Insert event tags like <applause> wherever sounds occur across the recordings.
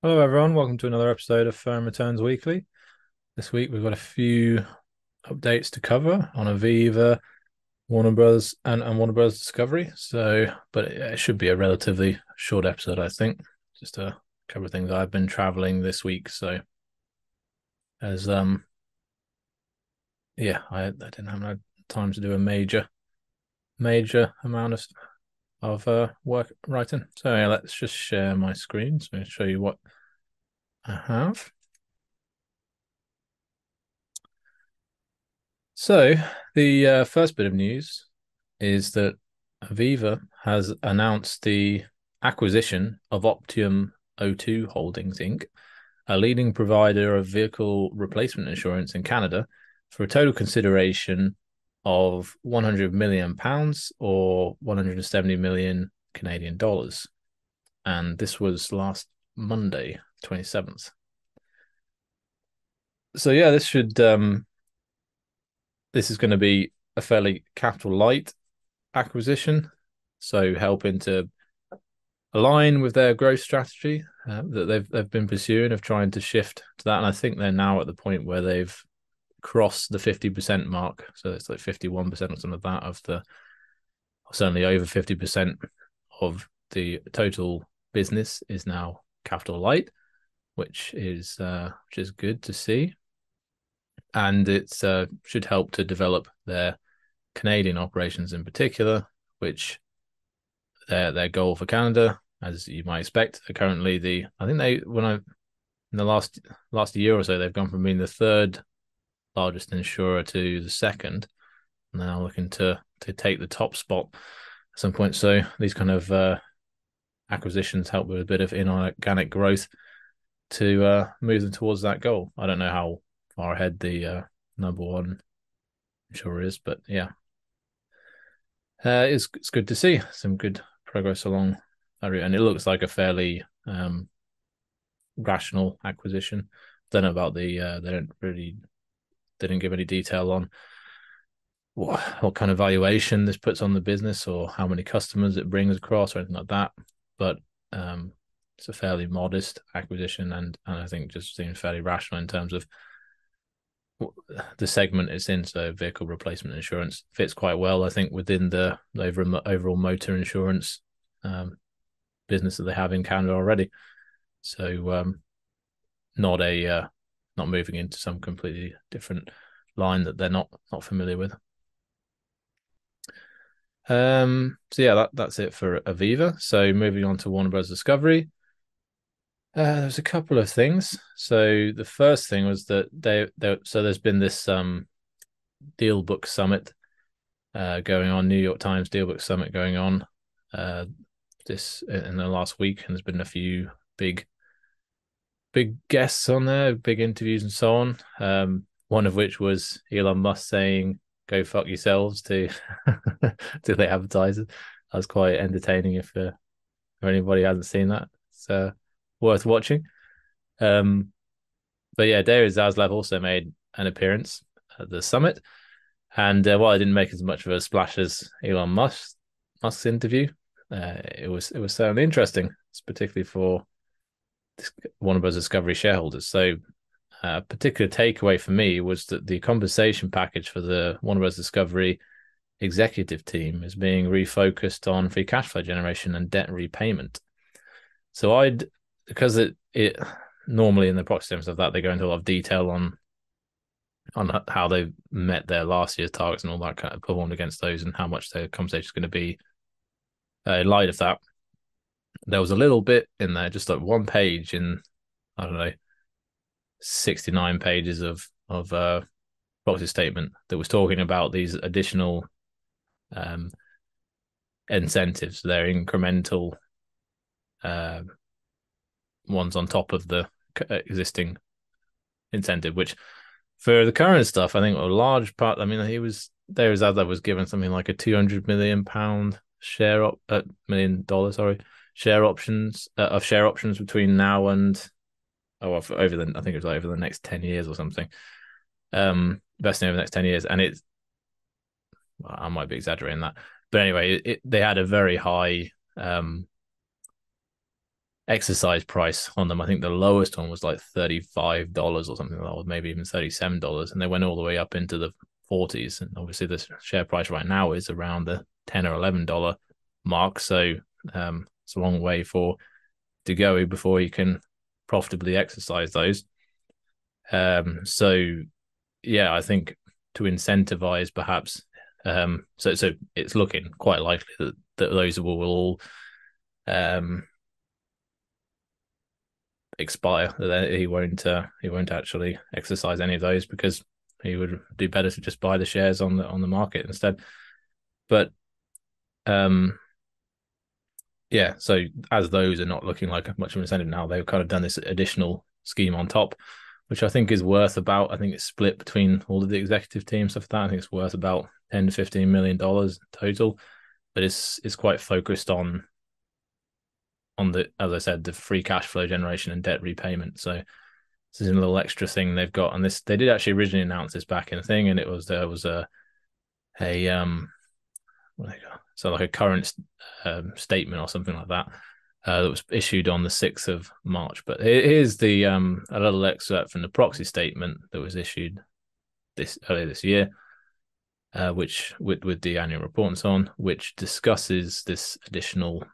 Hello, everyone. Welcome to another episode of Firm Returns Weekly. This week we've got a few updates to cover on Aviva, Warner Brothers, and, and Warner Brothers Discovery. So, but it, it should be a relatively short episode, I think. Just a couple of things. I've been traveling this week, so as um, yeah, I, I didn't have no time to do a major, major amount of of uh, work writing. So yeah, let's just share my screen so I'll show you what I have. So the uh, first bit of news is that Aviva has announced the acquisition of Optiom O2 Holdings Inc., a leading provider of vehicle replacement insurance in Canada, for a total consideration of 100 million pounds or 170 million Canadian dollars. And this was last Monday, 27th. So yeah, this should um this is going to be a fairly capital light acquisition, so helping to align with their growth strategy uh, that they've they've been pursuing of trying to shift to that. And I think they're now at the point where they've crossed the fifty percent mark, so it's like fifty one percent or something like that of the certainly over fifty percent of the total business is now capital light, which is uh, which is good to see, and it uh, should help to develop their Canadian operations in particular, which their their goal for Canada, as you might expect, are currently the I think they when I in the last last year or so they've gone from being the third largest insurer to the second, now looking to to take the top spot at some point. So these kind of uh, acquisitions help with a bit of inorganic growth to uh, move them towards that goal. I don't know how far ahead the uh, number one insurer is, but yeah, uh, it's it's good to see some good progress along that route, and it looks like a fairly um, rational acquisition. Don't know about the uh, they don't really didn't give any detail on what, what kind of valuation this puts on the business or how many customers it brings across or anything like that. But um, it's a fairly modest acquisition, and and I think just seems fairly rational in terms of the segment it's in. So vehicle replacement insurance fits quite well, I think, within the overall motor insurance um, business that they have in Canada already. So um, not a uh, not moving into some completely different line that they're not not familiar with. Um, so yeah, that, that's it for Aviva. So moving on to Warner Bros. Discovery. Uh, there's a couple of things. So the first thing was that they, they so there's been this um DealBook summit uh going on, New York Times DealBook summit going on uh this in the last week, and there's been a few big big guests on there, big interviews and so on. Um, one of which was Elon Musk saying "Go fuck yourselves" to <laughs> to the advertisers. That was quite entertaining if uh, if anybody hasn't seen that. So worth watching. Um, but yeah, David Zaslav also made an appearance at the summit, and uh, while I didn't make as much of a splash as Elon Musk Musk's interview, uh, it was it was certainly interesting, particularly for Warner Bros. Discovery shareholders. So, a uh, particular takeaway for me was that the compensation package for the Warner Bros. Discovery executive team is being refocused on free cash flow generation and debt repayment. So I'd because it it normally in the proxy terms of that they go into a lot of detail on on how they met their last year's targets and all that kind of performed against those and how much their compensation is going to be uh, in light of that there was a little bit in there, just like one page in, I don't know, 69 pages of, of, uh, proxy statement that was talking about these additional, um, incentives, their incremental, uh, ones on top of the existing incentive, which for the current stuff, I think a large part, I mean, he was, there was that was given something like a 200 million pound share up, uh, million dollars, sorry, share options uh, of share options between now and oh over the I think it was like over the next ten years or something. Um, vesting over the next ten years, and it's well, I might be exaggerating that, but anyway, it, they had a very high um exercise price on them. I think the lowest one was like $35 or something like that, or maybe even $37. And they went all the way up into the 40s. And obviously the share price right now is around the 10 or $11 mark. So um, it's a long way for to go before you can profitably exercise those. Um, so yeah, I think to incentivize perhaps um, so so it's looking quite likely that, that those will, will all um, expire. That he won't uh, he won't actually exercise any of those because he would do better to just buy the shares on the on the market instead. But um, yeah, so as those are not looking like much of an incentive now, they've kind of done this additional scheme on top, which I think is worth about. I think it's split between all of the executive team stuff. Like that I think it's worth about ten to fifteen million dollars total, but it's it's quite focused on on the as I said the free cash flow generation and debt repayment. So this is a little extra thing they've got, and this they did actually originally announce this back in the thing, and it was there was a a um so like a current um, statement or something like that uh, that was issued on the 6th of March. But here's the um, a little excerpt from the proxy statement that was issued this earlier this year uh, which with with the annual report and so on, which discusses this additional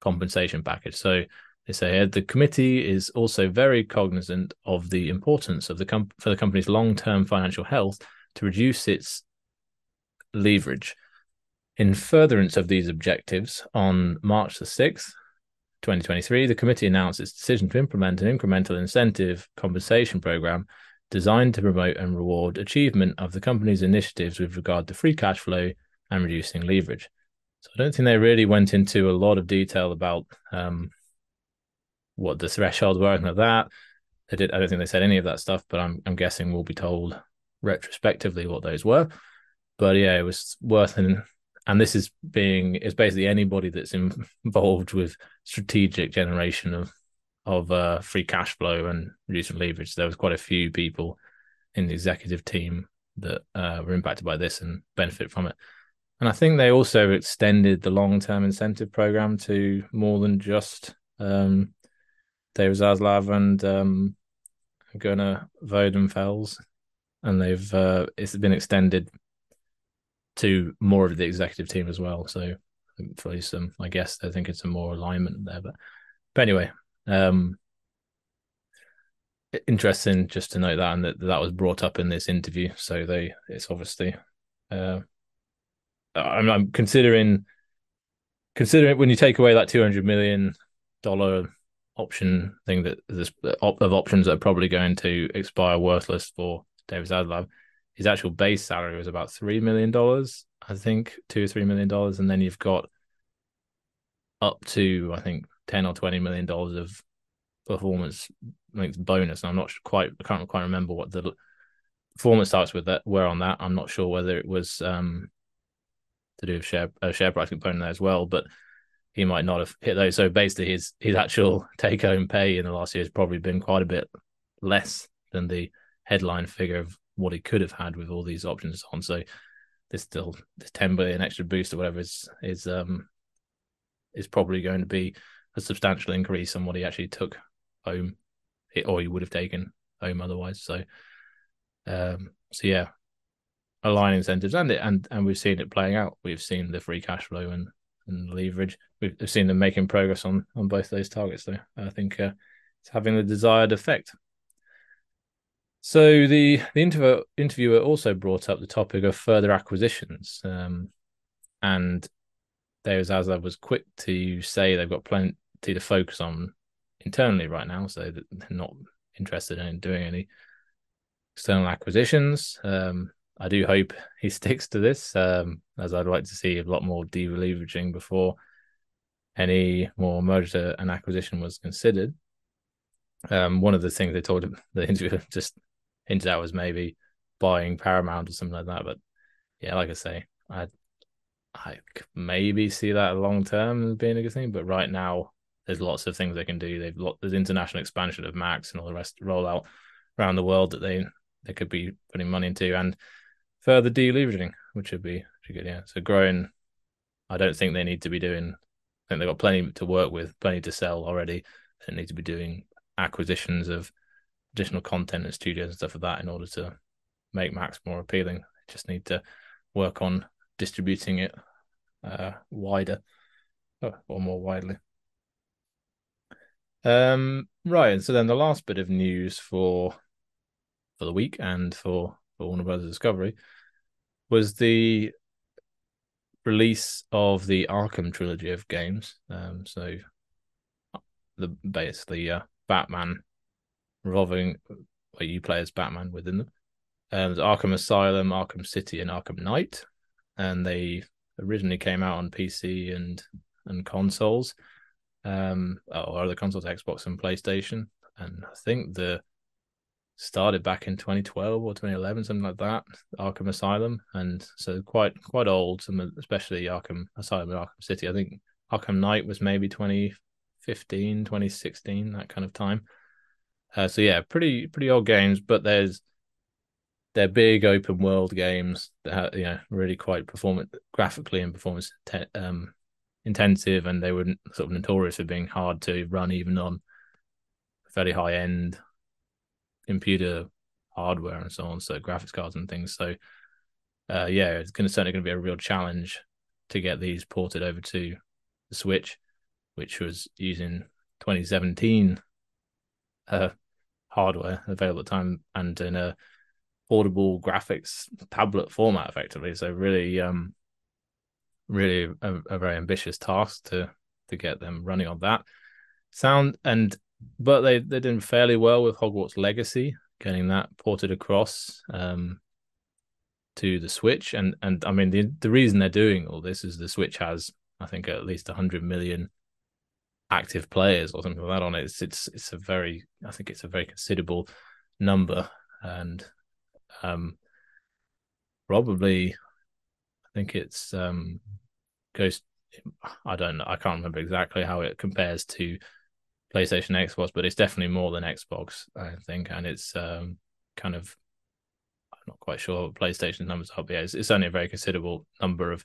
compensation package. So they say here the committee is also very cognizant of the importance of the com- for the company's long term financial health to reduce its leverage. In furtherance of these objectives, on March the 6th, 2023, the committee announced its decision to implement an incremental incentive compensation program designed to promote and reward achievement of the company's initiatives with regard to free cash flow and reducing leverage. So I don't think they really went into a lot of detail about um, what the thresholds were and like that. They did. I don't think they said any of that stuff, but I'm I'm guessing we'll be told retrospectively what those were. But yeah, it was worth an and this is being is basically anybody that's <laughs> involved with strategic generation of of uh, free cash flow and reducing leverage. There was quite a few people in the executive team that uh, were impacted by this and benefit from it. And I think they also extended the long term incentive program to more than just um, David Zaslav and um, Gunnar Wiedenfels. And they've uh, it's been extended to more of the executive team as well. So hopefully some I guess I think it's a more alignment there. But but anyway, um, interesting just to note that and that that was brought up in this interview. So they, it's obviously, uh, I'm, I'm considering considering when you take away that two hundred million dollar option thing that this of options that are probably going to expire worthless for David Zaslav, his actual base salary was about three million dollars, I think, two or three million dollars, and then you've got up to I think ten or twenty million dollars of performance linked bonus. And I'm not quite I can't quite remember what the performance starts with that were on that. I'm not sure whether it was um to do with share uh, share price component there as well, but he might not have hit those. So basically, his his actual <laughs> take home pay in the last year has probably been quite a bit less than the headline figure of what he could have had with all these options on. So this still this 10 billion extra boost or whatever is is um is probably going to be a substantial increase on what he actually took home, or he would have taken home otherwise. So, um, so yeah, align incentives and it, and and we've seen it playing out. We've seen the free cash flow and and leverage. We've seen them making progress on on both those targets. Though I think uh, it's having the desired effect. So the the interviewer interviewer also brought up the topic of further acquisitions, um, and David Zaslav was quick to say they've got plenty to focus on internally right now, so they're not interested in doing any external acquisitions. Um, I do hope he <laughs> sticks to this, um, as I'd like to see a lot more deleveraging before any more merger and acquisition was considered. Um, one of the things they told him, <laughs> the interviewer just hinted at was maybe buying Paramount or something like that. But yeah, like I say, I I maybe see that long term as being a good thing, but right now there's lots of things they can do. They've lot there's international expansion of Max and all the rest rollout around the world that they they could be putting money into and further deleveraging, which would be, good. Yeah, so growing. I don't think they need to be doing I think they've got plenty to work with, plenty to sell already. They need to be doing acquisitions of additional content and studios and stuff like that in order to make Max more appealing. Just need to work on distributing it uh, wider or more widely. Um, right, and so then the last bit of news for for the week and for, for Warner Brothers Discovery was the release of the Arkham trilogy of games. Um, so the basically uh, Batman revolving where you play as Batman within them. Um, Arkham Asylum, Arkham City, and Arkham Knight, and they originally came out on PC and and consoles, um, or other consoles, Xbox and PlayStation. And I think the started back in 2012 or 2011, something like that. Arkham Asylum, and so quite quite old. Some especially Arkham Asylum and Arkham City. I think Arkham Knight was maybe 2015, 2016, that kind of time. Uh, so yeah, pretty pretty old games, but there's they're big open world games that have, you know really quite performance graphically and performance te- um, intensive, and they were sort of notorious for being hard to run even on fairly high end computer hardware and so on, so graphics cards and things. So uh, yeah, it's going to certainly going to be a real challenge to get these ported over to the Switch, which was using 2017 uh, hardware available at the time and in a portable graphics tablet format, effectively. So really, um, really a, a very ambitious task to to get them running on that sound and but they they did fairly well with Hogwarts Legacy, getting that ported across um, to the Switch. And and I mean the the reason they're doing all this is the Switch has I think at least hundred million active players or something like that on it. It's it's it's a very I think it's a very considerable number and um probably I think it's um goes I don't know I can't remember exactly how it compares to PlayStation, Xbox, but it's definitely more than Xbox, I think, and it's um, kind of I'm not quite sure what PlayStation numbers are, but yeah, it's, it's only a very considerable number of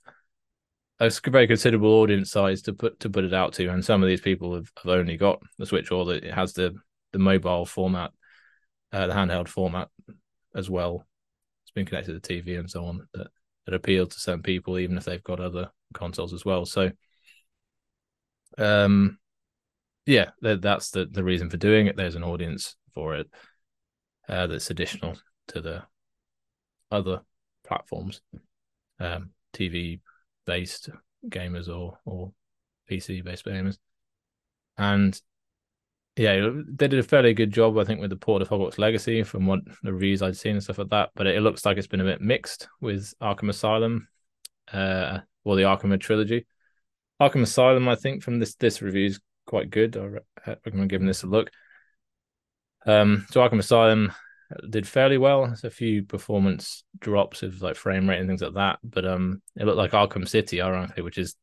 a very considerable audience size to put to put it out to, and some of these people have, have only got the Switch or that it has the the mobile format, uh, the handheld format as well. It's been connected to the TV and so on that that appeal to some people, even if they've got other consoles as well. So, um, yeah, that's the the reason for doing it. There's an audience for it uh, that's additional to the other platforms, um, TV based gamers or or PC based gamers, and yeah, they did a fairly good job, I think, with the port of Hogwarts Legacy from what the reviews I'd seen and stuff like that. But it, looks like it's been a bit mixed with Arkham Asylum, uh, or the Arkham trilogy. Arkham Asylum, I think, from this this review is quite good. I recommend giving this a look. Um, so Arkham Asylum did fairly well. There's a few performance drops of like frame rate and things like that, but um, it looked like Arkham City, ironically, which is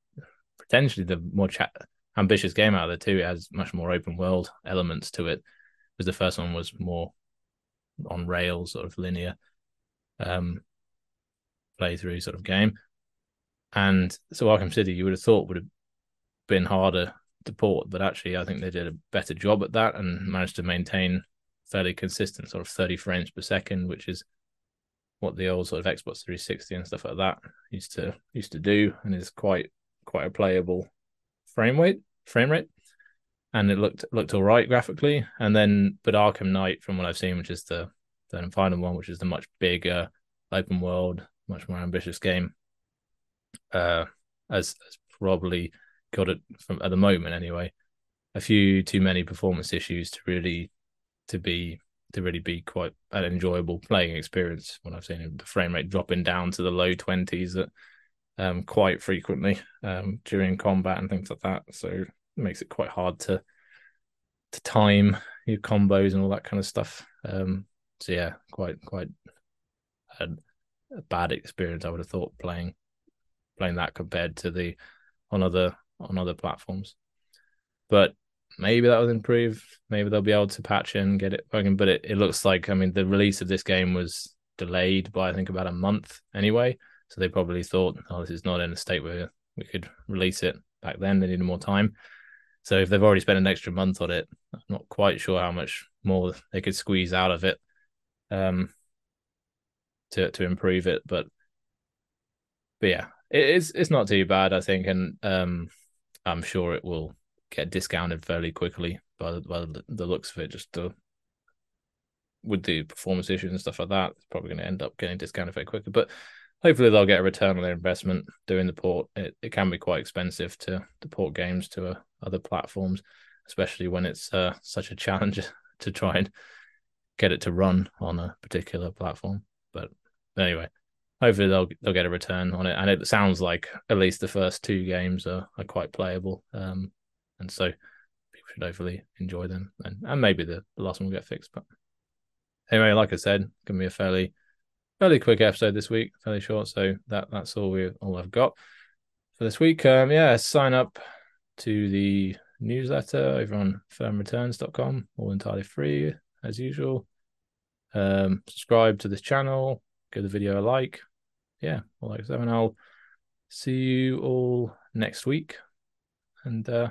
potentially the more cha- ambitious game out of the two. It has much more open world elements to it, because the first one was more on rails, sort of linear um, playthrough sort of game. And so Arkham City, you would have thought would have been harder to port, but actually I think they did a better job at that and managed to maintain fairly consistent sort of 30 frames per second, which is what the old sort of Xbox 360 and stuff like that used to used to do, and is quite quite a playable frame rate frame rate. And it looked looked all right graphically. And then but Arkham Knight, from what I've seen, which is the third and final one, which is the much bigger open world, much more ambitious game, uh, as, as probably got it from at the moment anyway. A few too many performance issues to really to be to really be quite an enjoyable playing experience. When I've seen the frame rate dropping down to the low twenties that um, quite frequently um, during combat and things like that. So it makes it quite hard to to time your combos and all that kind of stuff. Um, so yeah, quite quite a, a, bad experience. I would have thought playing playing that compared to the on other on other platforms. But maybe that will improve. Maybe they'll be able to patch and get it working. But it, it looks like, I mean, the release of this game was delayed by, I think, about a month anyway. So they probably thought, oh, this is not in a state where we could release it back then. They needed more time. So if they've already spent an extra month on it, I'm not quite sure how much more they could squeeze out of it um, to to improve it. But but yeah, it is it's not too bad, I think, and um, I'm sure it will get discounted fairly quickly by, by the looks of it. Just to, with the performance issues and stuff like that, it's probably going to end up getting discounted very quickly. But hopefully they'll get a return on their investment doing the port. It, it can be quite expensive to, to port games to uh, other platforms, especially when it's uh, such a challenge <laughs> to try and get it to run on a particular platform. But anyway, hopefully they'll they'll get a return on it. And it sounds like at least the first two games are, are quite playable. Um, and so people should hopefully enjoy them. And, and maybe the, the last one will get fixed. But anyway, like I said, gonna be a fairly fairly quick episode this week, fairly short. So that that's all we all I've got for this week. Um, yeah, sign up to the newsletter over on firmreturns.com, all entirely free as usual. Um, subscribe to this channel, give the video a like. Yeah, all like seven. I'll see you all next week. And uh,